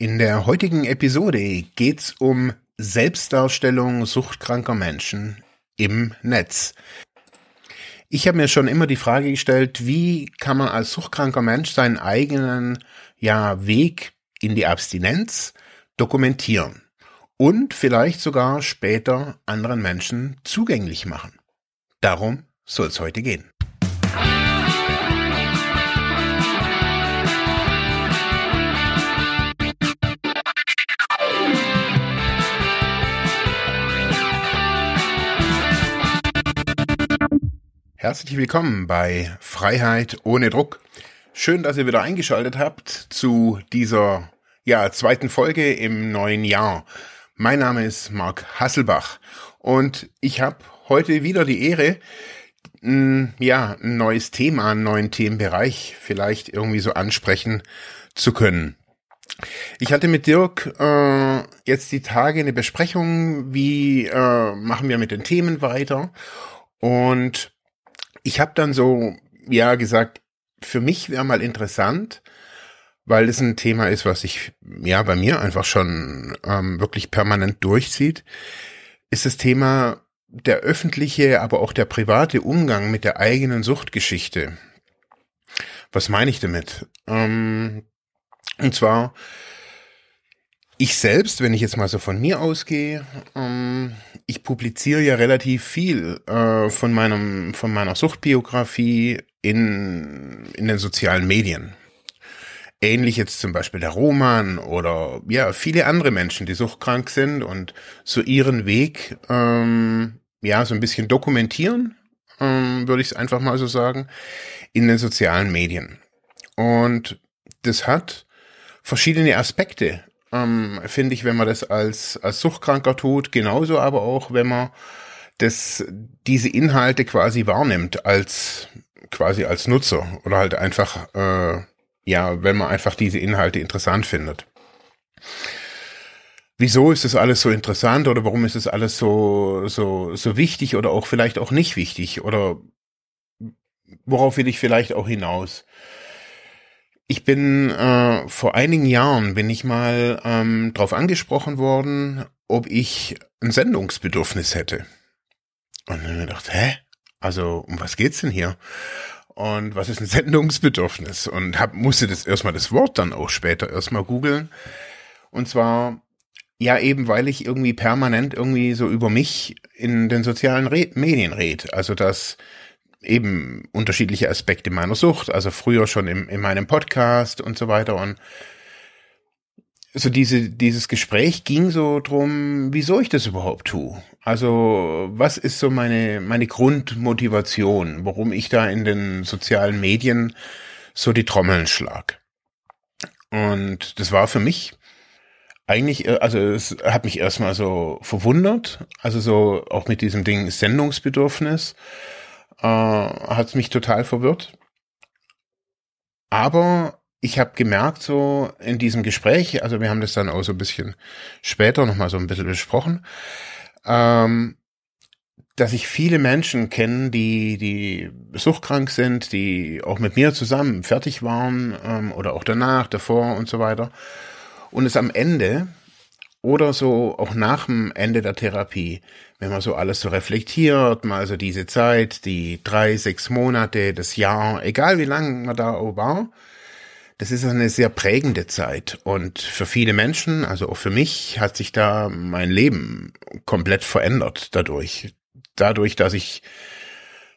In der heutigen Episode geht's um Selbstdarstellung suchtkranker Menschen im Netz. Ich habe mir schon immer die Frage gestellt, wie kann man als suchtkranker Mensch seinen eigenen ja, Weg in die Abstinenz dokumentieren und vielleicht sogar später anderen Menschen zugänglich machen. Darum soll es heute gehen. Herzlich willkommen bei Freiheit ohne Druck. Schön, dass ihr wieder eingeschaltet habt zu dieser ja, zweiten Folge im neuen Jahr. Mein Name ist Marc Hasselbach und ich habe heute wieder die Ehre, ein, ja, ein neues Thema, einen neuen Themenbereich vielleicht irgendwie so ansprechen zu können. Ich hatte mit Dirk äh, jetzt die Tage eine Besprechung, wie äh, machen wir mit den Themen weiter und ich habe dann so, ja, gesagt, für mich wäre mal interessant, weil es ein Thema ist, was sich ja bei mir einfach schon ähm, wirklich permanent durchzieht, ist das Thema der öffentliche, aber auch der private Umgang mit der eigenen Suchtgeschichte. Was meine ich damit? Ähm, und zwar ich selbst, wenn ich jetzt mal so von mir ausgehe, ähm, ich publiziere ja relativ viel äh, von meinem von meiner Suchtbiografie in in den sozialen Medien. Ähnlich jetzt zum Beispiel der Roman oder ja viele andere Menschen, die suchtkrank sind und so ihren Weg ähm, ja so ein bisschen dokumentieren, ähm, würde ich es einfach mal so sagen, in den sozialen Medien. Und das hat verschiedene Aspekte ähm, finde ich, wenn man das als, als Suchtkranker tut, genauso aber auch, wenn man das, diese Inhalte quasi wahrnimmt als quasi als Nutzer oder halt einfach, äh, ja, wenn man einfach diese Inhalte interessant findet. Wieso ist das alles so interessant oder warum ist das alles so, so, so wichtig oder auch vielleicht auch nicht wichtig oder worauf will ich vielleicht auch hinaus? Ich bin äh, vor einigen Jahren bin ich mal ähm, darauf angesprochen worden, ob ich ein Sendungsbedürfnis hätte. Und dann gedacht, hä? Also um was geht's denn hier? Und was ist ein Sendungsbedürfnis? Und hab, musste das erstmal das Wort dann auch später erstmal googeln. Und zwar ja eben, weil ich irgendwie permanent irgendwie so über mich in den sozialen Re Medien rede. Also dass eben unterschiedliche Aspekte meiner Sucht, also früher schon im, in meinem Podcast und so weiter. Und so diese, dieses Gespräch ging so drum, wieso ich das überhaupt tue. Also, was ist so meine, meine Grundmotivation, warum ich da in den sozialen Medien so die Trommeln schlag. Und das war für mich eigentlich, äh, also es hat mich erstmal so verwundert, also so auch mit diesem Ding Sendungsbedürfnis äh, hat mich total verwirrt. Aber ich habe gemerkt, so in diesem Gespräch, also wir haben das dann auch so ein bisschen später nochmal so ein bisschen besprochen, ähm, dass ich viele Menschen kenne, die, die suchtkrank sind, die auch mit mir zusammen fertig waren ähm, oder auch danach, davor und so weiter. Und es am Ende oder so auch nach dem Ende der Therapie, wenn man so alles so reflektiert, mal so diese Zeit, die drei, sechs Monate, das Jahr, egal wie lange man da auch war, das ist eine sehr prägende Zeit. Und für viele Menschen, also auch für mich, hat sich da mein Leben komplett verändert dadurch. Dadurch, dass ich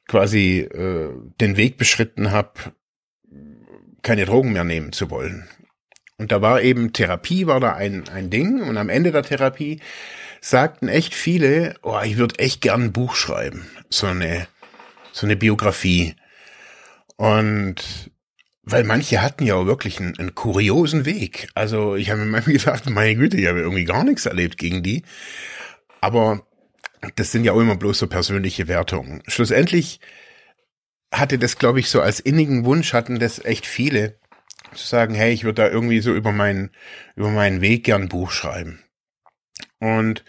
quasi äh, den Weg beschritten habe, keine Drogen mehr nehmen zu wollen. Und da war eben Therapie, war da ein, ein Ding. Und am Ende der Therapie sagten echt viele, oh, ich würde echt gern ein Buch schreiben. So eine, so eine Biografie. Und weil manche hatten ja auch wirklich einen, einen kuriosen Weg. Also ich habe mir manchmal gedacht, meine Güte, ich habe irgendwie gar nichts erlebt gegen die. Aber das sind ja auch immer bloß so persönliche Wertungen. Schlussendlich hatte das, glaube ich, so als innigen Wunsch, hatten das echt viele, zu sagen, hey, ich würde da irgendwie so über meinen, über meinen Weg gern ein Buch schreiben. Und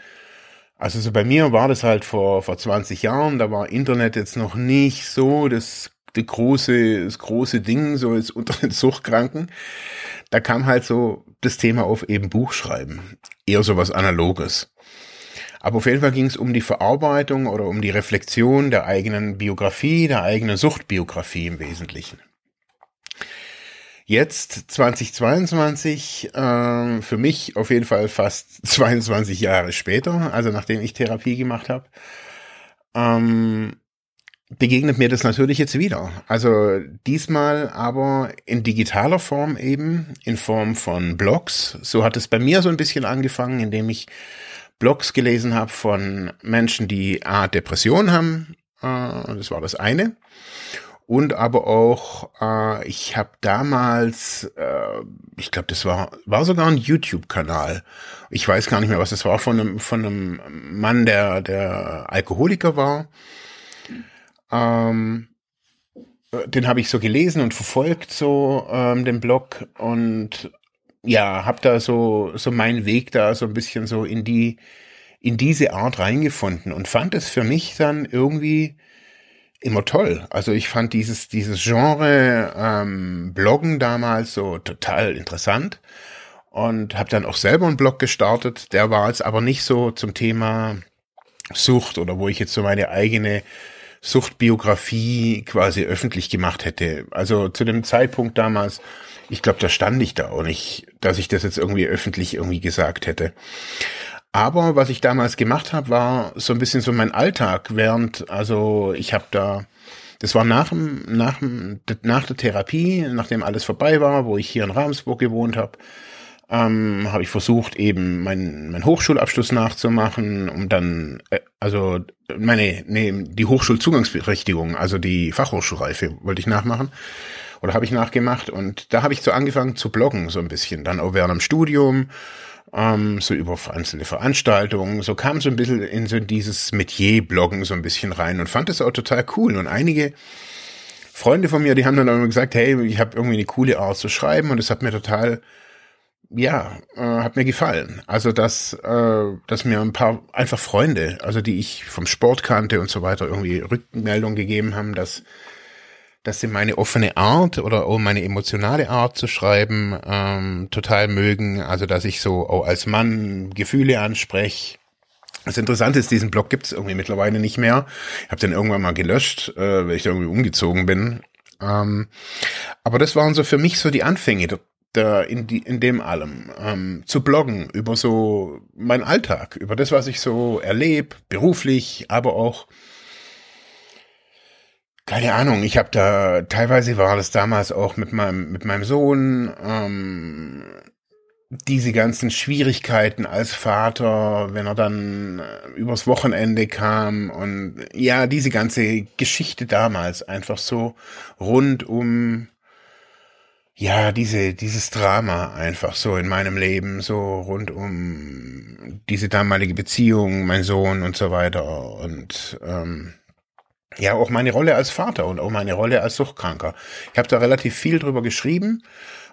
also so bei mir war das halt vor, vor 20 Jahren, da war Internet jetzt noch nicht so das die große, das große Ding, so ist unter den Suchtkranken. Da kam halt so das Thema auf eben Buchschreiben. Eher so was Analoges. Aber auf jeden Fall ging es um die Verarbeitung oder um die Reflexion der eigenen Biografie, der eigenen Suchtbiografie im Wesentlichen. Jetzt 2022, äh, für mich auf jeden Fall fast 22 Jahre später, also nachdem ich Therapie gemacht habe, ähm, begegnet mir das natürlich jetzt wieder. Also diesmal aber in digitaler Form eben, in Form von Blogs. So hat es bei mir so ein bisschen angefangen, indem ich Blogs gelesen habe von Menschen, die A, Depressionen haben, äh, das war das eine. Und aber auch, äh, ich habe damals, äh, ich glaube, das war, war sogar ein YouTube-Kanal. Ich weiß gar nicht mehr, was das war, von einem, von einem Mann, der, der Alkoholiker war ähm, den habe ich so gelesen und verfolgt, so ähm, den Blog und ja, habe da so so meinen Weg da so ein bisschen so in die in diese Art reingefunden und fand es für mich dann irgendwie immer toll. Also ich fand dieses dieses Genre ähm, Bloggen damals so total interessant und habe dann auch selber einen Blog gestartet. Der war jetzt aber nicht so zum Thema Sucht oder wo ich jetzt so meine eigene Suchtbiografie quasi öffentlich gemacht hätte. Also zu dem Zeitpunkt damals, ich glaube, da stand ich da auch nicht, dass ich das jetzt irgendwie öffentlich irgendwie gesagt hätte. Aber was ich damals gemacht habe, war so ein bisschen so mein Alltag, während, also ich habe da, das war nach, nach, nach der Therapie, nachdem alles vorbei war, wo ich hier in Ravensburg gewohnt habe, ähm, habe ich versucht, eben meinen mein Hochschulabschluss nachzumachen, um dann, äh, also meine, nee, die Hochschulzugangsberechtigung, also die Fachhochschulreife wollte ich nachmachen. Oder habe ich nachgemacht. Und da habe ich so angefangen zu bloggen so ein bisschen, dann auch während dem Studium, ähm, so über einzelne Veranstaltungen, so kam so ein bisschen in so dieses Metier-Bloggen so ein bisschen rein und fand das auch total cool und einige Freunde von mir, die haben dann immer gesagt, hey, ich habe irgendwie eine coole Art zu schreiben und es hat mir total ja, äh, hat mir gefallen. Also dass, äh, dass mir ein paar einfach Freunde, also die ich vom Sport kannte und so weiter, irgendwie Rückmeldung gegeben haben, dass dass sie meine offene Art oder auch meine emotionale Art zu schreiben ähm, total mögen. Also dass ich so auch als Mann Gefühle anspreche. Das Interessante ist, diesen Blog gibt's irgendwie mittlerweile nicht mehr. Ich habe den irgendwann mal gelöscht, äh, weil ich da irgendwie umgezogen bin. Ähm, aber das waren so für mich so die Anfänge da in, die, in dem allem ähm, zu bloggen über so mein Alltag, über das, was ich so erlebe, beruflich, aber auch keine Ahnung. Ich habe da teilweise war das damals auch mit meinem mit meinem Sohn ähm, diese ganzen Schwierigkeiten als Vater, wenn er dann äh, übers Wochenende kam und ja diese ganze Geschichte damals einfach so rund um ja, diese, dieses Drama einfach so in meinem Leben, so rund um diese damalige Beziehung, mein Sohn und so weiter und ähm, ja, auch meine Rolle als Vater und auch meine Rolle als Suchtkranker. Ich habe da relativ viel drüber geschrieben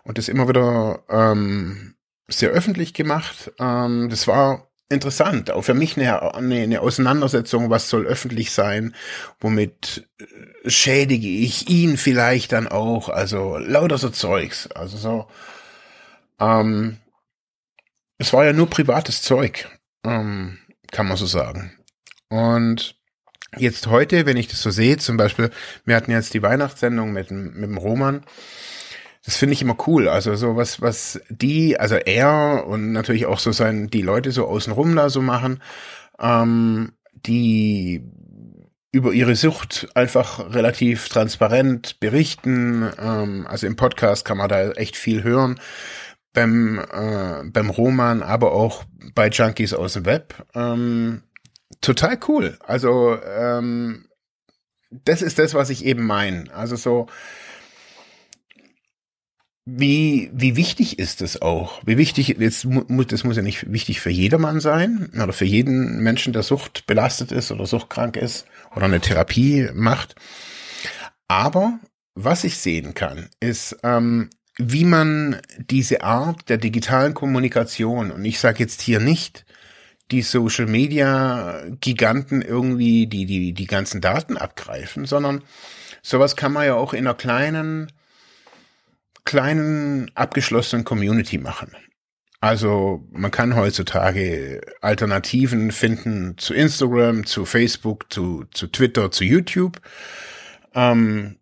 und das immer wieder ähm, sehr öffentlich gemacht. Ähm, das war interessant, auch für mich eine, eine, Auseinandersetzung, was soll öffentlich sein, womit äh, schädige ich ihn vielleicht dann auch, also lauter so Zeugs, also so, ähm, es war ja nur privates Zeug, ähm, kann man so sagen. Und jetzt heute, wenn ich das so sehe, zum Beispiel, wir hatten jetzt die Weihnachtssendung mit, mit dem Roman, das finde ich immer cool. Also so was, was die, also er und natürlich auch so sein, die Leute so außenrum da so machen, ähm, die über ihre Sucht einfach relativ transparent berichten. Ähm, also im Podcast kann man da echt viel hören. Beim, äh, beim Roman, aber auch bei Junkies aus dem Web. Ähm, total cool. Also ähm, das ist das, was ich eben meine. Also so, wie, wie wichtig ist es auch? Wie wichtig, jetzt muss, das muss ja nicht wichtig für jedermann sein oder für jeden Menschen, der Sucht belastet ist oder suchtkrank ist oder eine Therapie macht. Aber was ich sehen kann, ist, ähm, wie man diese Art der digitalen Kommunikation, und ich sage jetzt hier nicht die Social Media Giganten irgendwie, die, die die ganzen Daten abgreifen, sondern sowas kann man ja auch in einer kleinen, kleinen, abgeschlossenen Community machen. Also man kann heutzutage Alternativen finden zu Instagram, zu Facebook, zu, zu Twitter, zu YouTube, ähm,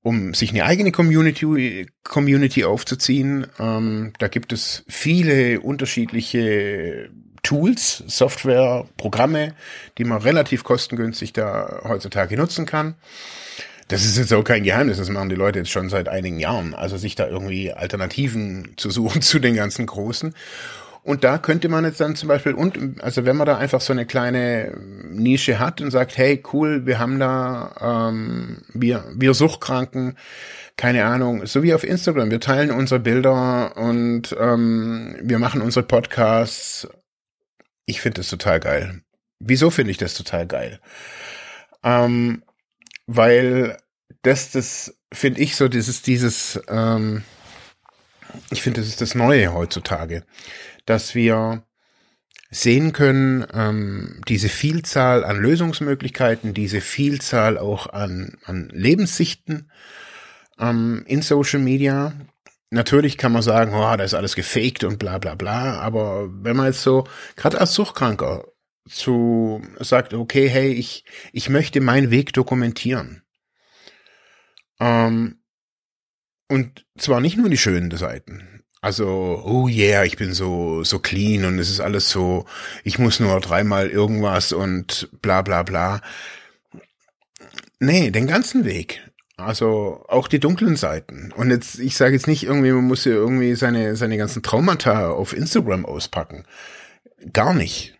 um sich eine eigene Community, Community aufzuziehen. Ähm, da gibt es viele unterschiedliche Tools, Software, Programme, die man relativ kostengünstig da heutzutage nutzen kann. Das ist jetzt auch kein Geheimnis, das machen die Leute jetzt schon seit einigen Jahren. Also sich da irgendwie Alternativen zu suchen zu den ganzen Großen. Und da könnte man jetzt dann zum Beispiel, und also wenn man da einfach so eine kleine Nische hat und sagt, hey, cool, wir haben da, ähm, wir, wir Suchtkranken, keine Ahnung, so wie auf Instagram, wir teilen unsere Bilder und ähm, wir machen unsere Podcasts. Ich finde das total geil. Wieso finde ich das total geil? Ähm, weil das, das finde ich so, dieses, dieses, ähm, ich finde, das ist das Neue heutzutage, dass wir sehen können, ähm, diese Vielzahl an Lösungsmöglichkeiten, diese Vielzahl auch an, an Lebenssichten ähm, in Social Media. Natürlich kann man sagen, oh, da ist alles gefaked und bla bla bla, aber wenn man jetzt so, gerade als Suchtkranker, zu sagt, okay, hey, ich, ich möchte meinen Weg dokumentieren. Ähm, und zwar nicht nur die schönen Seiten. Also, oh yeah, ich bin so, so clean und es ist alles so, ich muss nur dreimal irgendwas und bla bla bla. Nee, den ganzen Weg. Also auch die dunklen Seiten. Und jetzt, ich sage jetzt nicht irgendwie, man muss ja irgendwie seine, seine ganzen Traumata auf Instagram auspacken. Gar nicht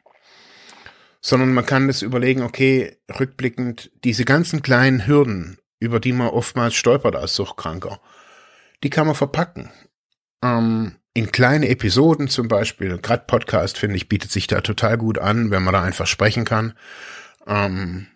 sondern man kann das überlegen, okay, rückblickend, diese ganzen kleinen Hürden, über die man oftmals stolpert als Suchtkranker, die kann man verpacken. Ähm, in kleine Episoden zum Beispiel, gerade Podcast, finde ich, bietet sich da total gut an, wenn man da einfach sprechen kann. Ähm,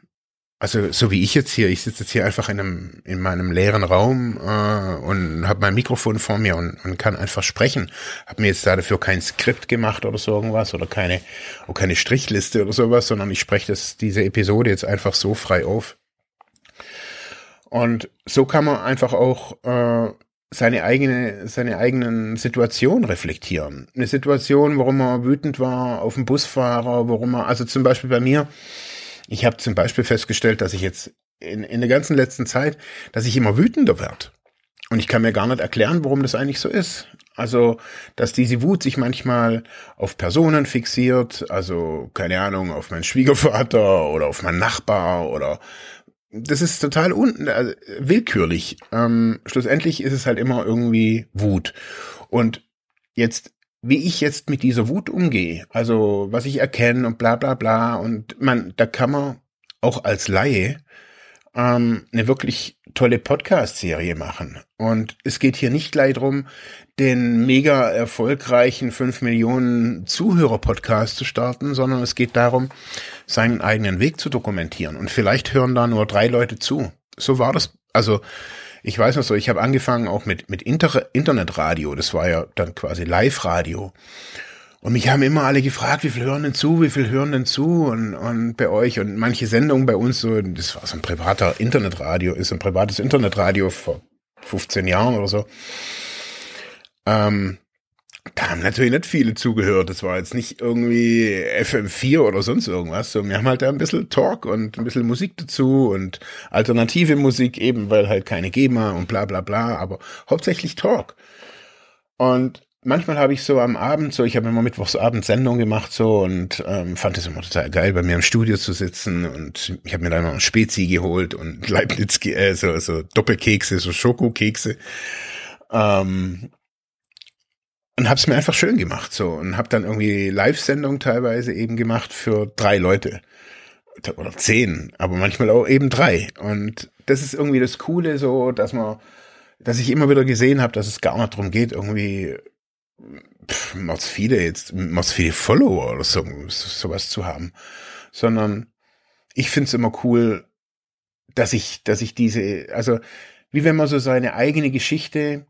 also so wie ich jetzt hier, ich sitze jetzt hier einfach in einem in meinem leeren Raum äh, und habe mein Mikrofon vor mir und, und kann einfach sprechen. Habe mir jetzt da dafür kein Skript gemacht oder so irgendwas oder keine auch keine Strichliste oder sowas, sondern ich spreche diese Episode jetzt einfach so frei auf. Und so kann man einfach auch äh, seine eigene seine eigenen Situation reflektieren. Eine Situation, warum man wütend war auf den Busfahrer, warum man also zum Beispiel bei mir ich habe zum Beispiel festgestellt, dass ich jetzt in, in der ganzen letzten Zeit, dass ich immer wütender werde. Und ich kann mir gar nicht erklären, warum das eigentlich so ist. Also, dass diese Wut sich manchmal auf Personen fixiert, also keine Ahnung, auf meinen Schwiegervater oder auf meinen Nachbar oder das ist total un also, willkürlich. Ähm, schlussendlich ist es halt immer irgendwie Wut. Und jetzt wie ich jetzt mit dieser Wut umgehe, also was ich erkenne und bla bla bla. Und man, da kann man auch als Laie ähm, eine wirklich tolle Podcast-Serie machen. Und es geht hier nicht gleich drum, den mega erfolgreichen 5 Millionen Zuhörer-Podcast zu starten, sondern es geht darum, seinen eigenen Weg zu dokumentieren. Und vielleicht hören da nur drei Leute zu. So war das. Also ich weiß noch so, ich habe angefangen auch mit, mit Inter Internetradio, das war ja dann quasi Live-Radio. Und mich haben immer alle gefragt, wie viel hören denn zu, wie viel hören denn zu und, und bei euch und manche Sendungen bei uns so, das war so ein privater Internetradio, ist ein privates Internetradio vor 15 Jahren oder so. Ähm, da haben natürlich nicht viele zugehört. Das war jetzt nicht irgendwie FM4 oder sonst irgendwas. So, wir haben halt da ein bisschen Talk und ein bisschen Musik dazu und alternative Musik eben, weil halt keine GEMA und bla bla bla, aber hauptsächlich Talk. Und manchmal habe ich so am Abend so, ich habe immer mittwochsabend Sendung gemacht so und ähm, fand es immer total geil, bei mir im Studio zu sitzen und ich habe mir dann noch ein Spezi geholt und Leibniz, äh, so, so Doppelkekse, so Schokokekse. Ähm, und habe es mir einfach schön gemacht so. Und habe dann irgendwie Live-Sendung teilweise eben gemacht für drei Leute. Oder zehn, aber manchmal auch eben drei. Und das ist irgendwie das Coole so, dass man, dass ich immer wieder gesehen habe, dass es gar nicht darum geht, irgendwie pff, macht's viele jetzt, macht's viele Follower oder so, sowas zu haben, sondern ich find's immer cool, dass ich, dass ich diese, also wie wenn man so seine eigene Geschichte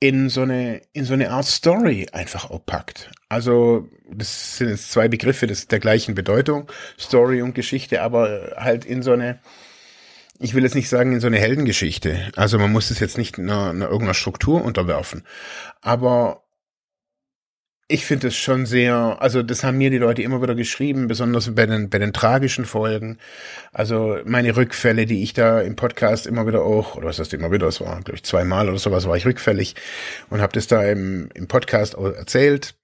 in so eine, in so eine Art Story einfach auch packt. Also, das sind jetzt zwei Begriffe des, der gleichen Bedeutung, Story und Geschichte, aber halt in so eine, ich will jetzt nicht sagen in so eine Heldengeschichte. Also man muss es jetzt nicht einer, einer irgendeiner Struktur unterwerfen. Aber ich finde es schon sehr, also das haben mir die Leute immer wieder geschrieben, besonders bei den, bei den tragischen Folgen. Also meine Rückfälle, die ich da im Podcast immer wieder auch, oder was heißt immer wieder, es war, glaube ich, zweimal oder sowas, war ich rückfällig und habe das da im, im Podcast erzählt,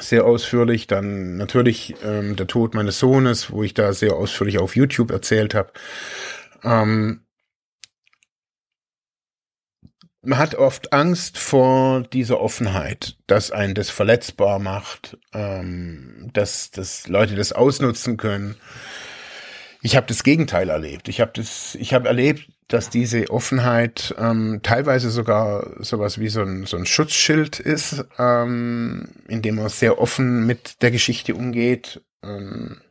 sehr ausführlich. Dann natürlich ähm, der Tod meines Sohnes, wo ich da sehr ausführlich auf YouTube erzählt habe. Ähm, man hat oft Angst vor dieser Offenheit, dass einen das verletzbar macht, ähm, dass, dass Leute das ausnutzen können. Ich habe das Gegenteil erlebt. Ich habe das, ich habe erlebt, dass diese Offenheit ähm, teilweise sogar sowas wie so ein, so ein Schutzschild ist, ähm, in dem man sehr offen mit der Geschichte umgeht. Ähm,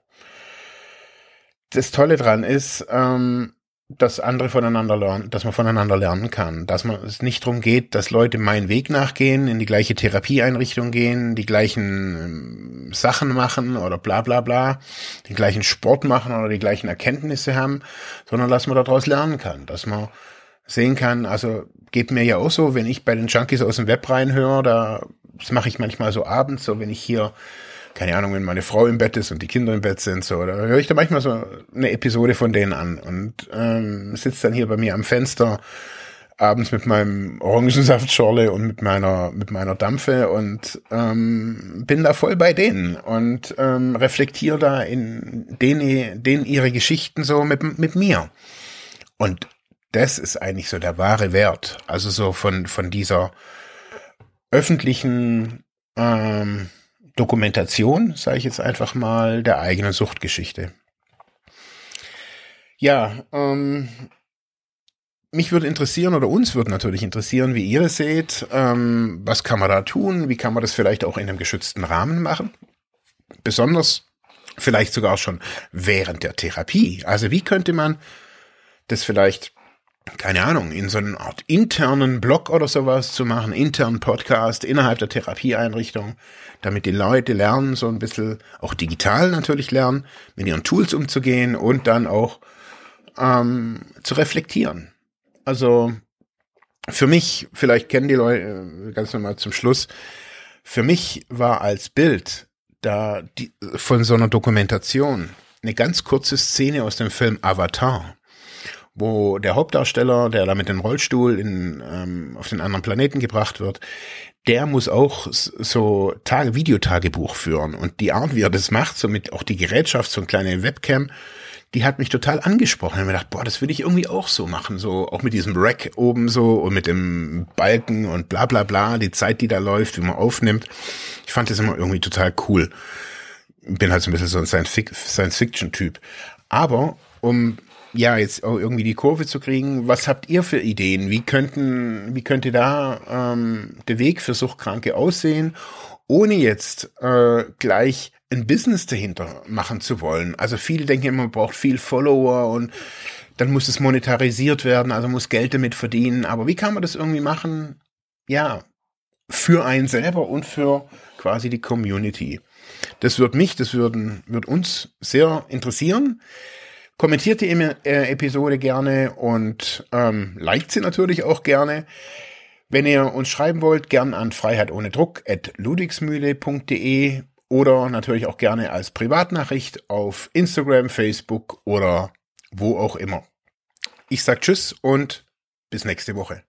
das Tolle dran ist, ähm, dass andere voneinander lernen, dass man voneinander lernen kann, dass man es nicht darum geht, dass Leute meinen Weg nachgehen, in die gleiche Therapieeinrichtung gehen, die gleichen ähm, Sachen machen oder bla bla bla, den gleichen Sport machen oder die gleichen Erkenntnisse haben, sondern dass man daraus lernen kann, dass man sehen kann, also geht mir ja auch so, wenn ich bei den Junkies aus dem Web reinhöre, da das mache ich manchmal so abends, so wenn ich hier keine Ahnung, wenn meine Frau im Bett ist und die Kinder im Bett sind, so, da höre ich da manchmal so eine Episode von denen an und ähm, sitze dann hier bei mir am Fenster abends mit meinem Orangensaftschorle und mit meiner mit meiner Dampfe und ähm, bin da voll bei denen und ähm, reflektiere da in denen, denen ihre Geschichten so mit mit mir. Und das ist eigentlich so der wahre Wert also so von von dieser öffentlichen ähm, Dokumentation, sage ich jetzt einfach mal, der eigenen Suchtgeschichte. Ja, ähm, mich würde interessieren oder uns würde natürlich interessieren, wie ihr es seht. Ähm, was kann man da tun? Wie kann man das vielleicht auch in einem geschützten Rahmen machen? Besonders vielleicht sogar schon während der Therapie. Also wie könnte man das vielleicht keine Ahnung, in so einer Art internen Blog oder sowas zu machen, internen Podcast innerhalb der Therapieeinrichtung, damit die Leute lernen, so ein bisschen auch digital natürlich lernen, mit ihren Tools umzugehen und dann auch ähm, zu reflektieren. Also für mich, vielleicht kennen die Leute, äh, ganz normal zum Schluss, für mich war als Bild da die, von so einer Dokumentation eine ganz kurze Szene aus dem Film Avatar wo der Hauptdarsteller, der da mit dem Rollstuhl in, ähm, auf den anderen Planeten gebracht wird, der muss auch so Tage, Videotagebuch führen. Und die Art, wie er das macht, so mit auch die Gerätschaft, so eine kleine Webcam, die hat mich total angesprochen. Ich habe mir gedacht, boah, das würde ich irgendwie auch so machen. So auch mit diesem Rack oben so und mit dem Balken und bla bla bla, die Zeit, die da läuft, wie man aufnimmt. Ich fand das immer irgendwie total cool. Bin halt so ein bisschen so ein Science-Fiction-Typ. Aber um ja, jetzt auch irgendwie die Kurve zu kriegen. Was habt ihr für Ideen? Wie könnten, wie könnte da ähm, der Weg für Suchtkranke aussehen, ohne jetzt äh, gleich ein Business dahinter machen zu wollen? Also viele denken immer, man braucht viel Follower und dann muss es monetarisiert werden, also muss Geld damit verdienen. Aber wie kann man das irgendwie machen? Ja, für einen selber und für quasi die Community. Das wird mich, das würden, wird uns sehr interessieren. Kommentiert die äh, Episode gerne und ähm, liked sie natürlich auch gerne. Wenn ihr uns schreiben wollt, gern an Freiheit ohne Druck at ludigsmühle.de oder natürlich auch gerne als Privatnachricht auf Instagram, Facebook oder wo auch immer. Ich sag Tschüss und bis nächste Woche.